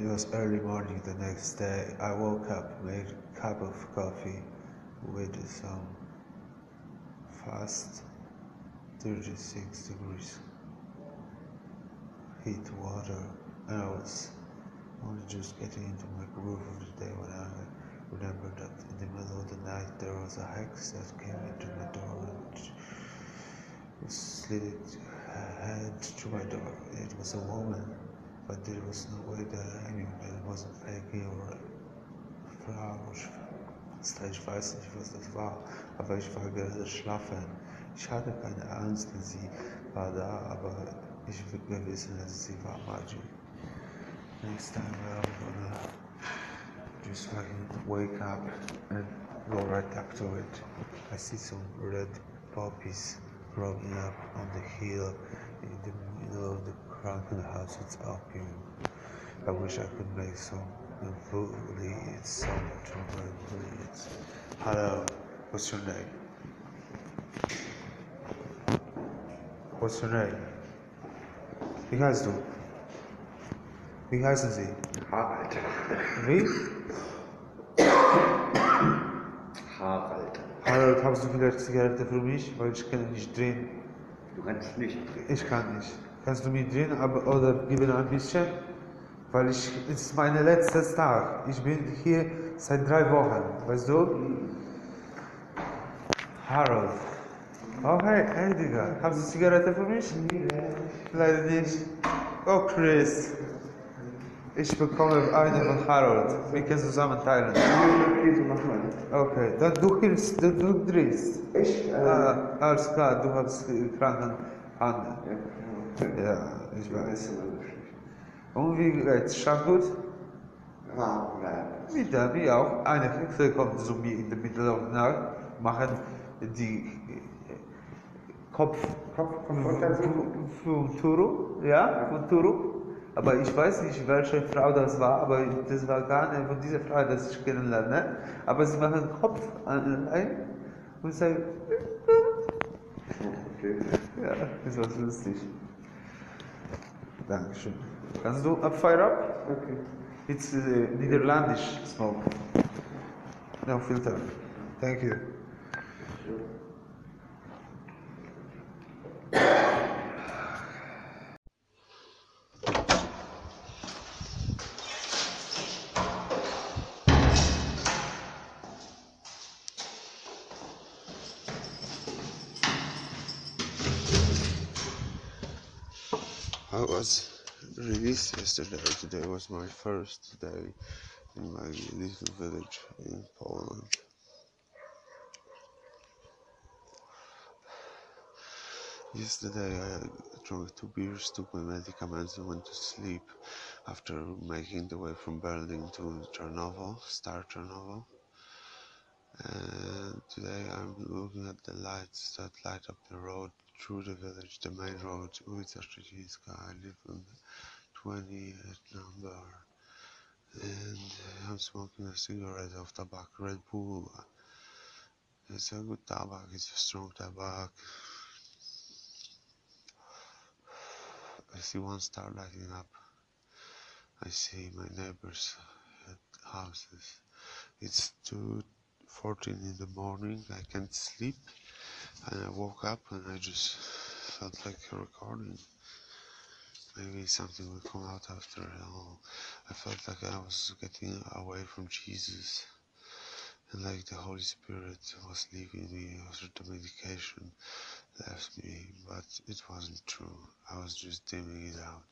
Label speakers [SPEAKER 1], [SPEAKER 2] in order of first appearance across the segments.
[SPEAKER 1] It was early morning the next day. I woke up, made a cup of coffee with some fast 36 degrees heat water, and I was only just getting into my groove of the day when I remembered that in the middle of the night there was a hex that came into my door and slid her head through my door. It was a woman, but there was no that it wasn't Peggy or Frau. Ich weiß nicht, was das war, aber ich war gerade schlafen. Ich hatte keine Angst, sie war da, aber ich will wissen, dass sie war Margie. Next time I'm gonna just fucking wake up and go right up to it. I see some red poppies growing up on the hill in the middle of the house. It's opium. I wish I could make some fully it's so much it's Hello, what's your name? What's your name? Wie heißt du? Wie heißen Sie?
[SPEAKER 2] Harald.
[SPEAKER 1] Wie?
[SPEAKER 2] Harald.
[SPEAKER 1] Harold, haben Sie vielleicht Zigarette für mich? Weil ich kann nicht drehen.
[SPEAKER 2] Du kannst nicht drehen.
[SPEAKER 1] Ich kann nicht. Kannst du mir drehen aber, oder geben ein bisschen? Weil ich, es ist mein letzter Tag. Ich bin hier seit drei Wochen. Weißt du? Harold. Oh, hey, hey, Digga. Haben Sie Zigarette für mich? Leider nicht. Oh, Chris. Ich bekomme eine von Harold. Wir können zusammen teilen.
[SPEAKER 2] Okay,
[SPEAKER 1] dann du hilfst, du, du drehst.
[SPEAKER 2] Echt? Äh,
[SPEAKER 1] Ah, alles klar, du hast kranken Hand.
[SPEAKER 2] ja, ja.
[SPEAKER 1] Ich weiß. Und wie geht's? Schlaf gut?
[SPEAKER 2] Warm bleiben.
[SPEAKER 1] Wie auch. Eine Hexe kommt zu mir in der Mitte der Nacht, machen die äh, Kopf,
[SPEAKER 2] Kopf, Kopf
[SPEAKER 1] von Turu, ja, von Turu. Aber ich weiß nicht, welche Frau das war, aber das war gar nicht von dieser Frau, das ich kennenlerne. Aber sie machen Kopf an ein und sagen,
[SPEAKER 2] Okay.
[SPEAKER 1] ja, das war lustig. Dankeschön. Kannst du up fire up?
[SPEAKER 2] Okay.
[SPEAKER 1] It's uh, Niederländisch smoke. No filter. Thank you. I was released yesterday. Today was my first day in my little village in Poland. Yesterday I drank two beers, took my medicaments and went to sleep after making the way from Berlin to Chernobyl, Star Chernobyl. And today I'm looking at the lights that light up the road through the village, the main road, Ulica Szczecińska. I live on the 20th number. And I'm smoking a cigarette of tobacco, Red Bull. It's a good tobacco, it's a strong tobacco. I see one star lighting up. I see my neighbors' houses. It's 2.14 in the morning. I can't sleep. And I woke up and I just felt like a recording. Maybe something will come out after all. I felt like I was getting away from Jesus. And like the Holy Spirit was leaving me after the medication left me, but it wasn't true. I was just dimming it out.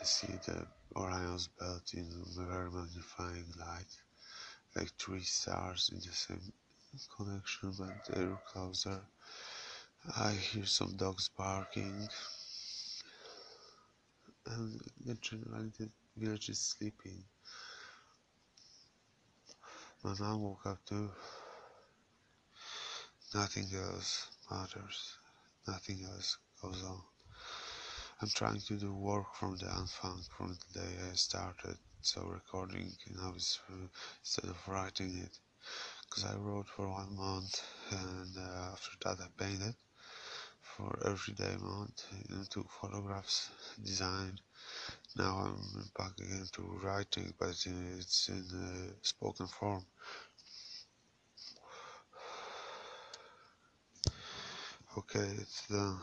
[SPEAKER 1] I see the Orion's belt in very magnifying light, like three stars in the same connection, but they're closer. I hear some dogs barking, and generally the village is sleeping. My mom woke up too. Nothing else matters. Nothing else goes on. I'm trying to do work from the Anfang from the day I started. So recording, is, uh, instead of writing it, because I wrote for one month, and uh, after that I painted for everyday month. Know, took photographs, designed. now I'm back again to writing, but it's in uh, spoken form. Okay, it's done.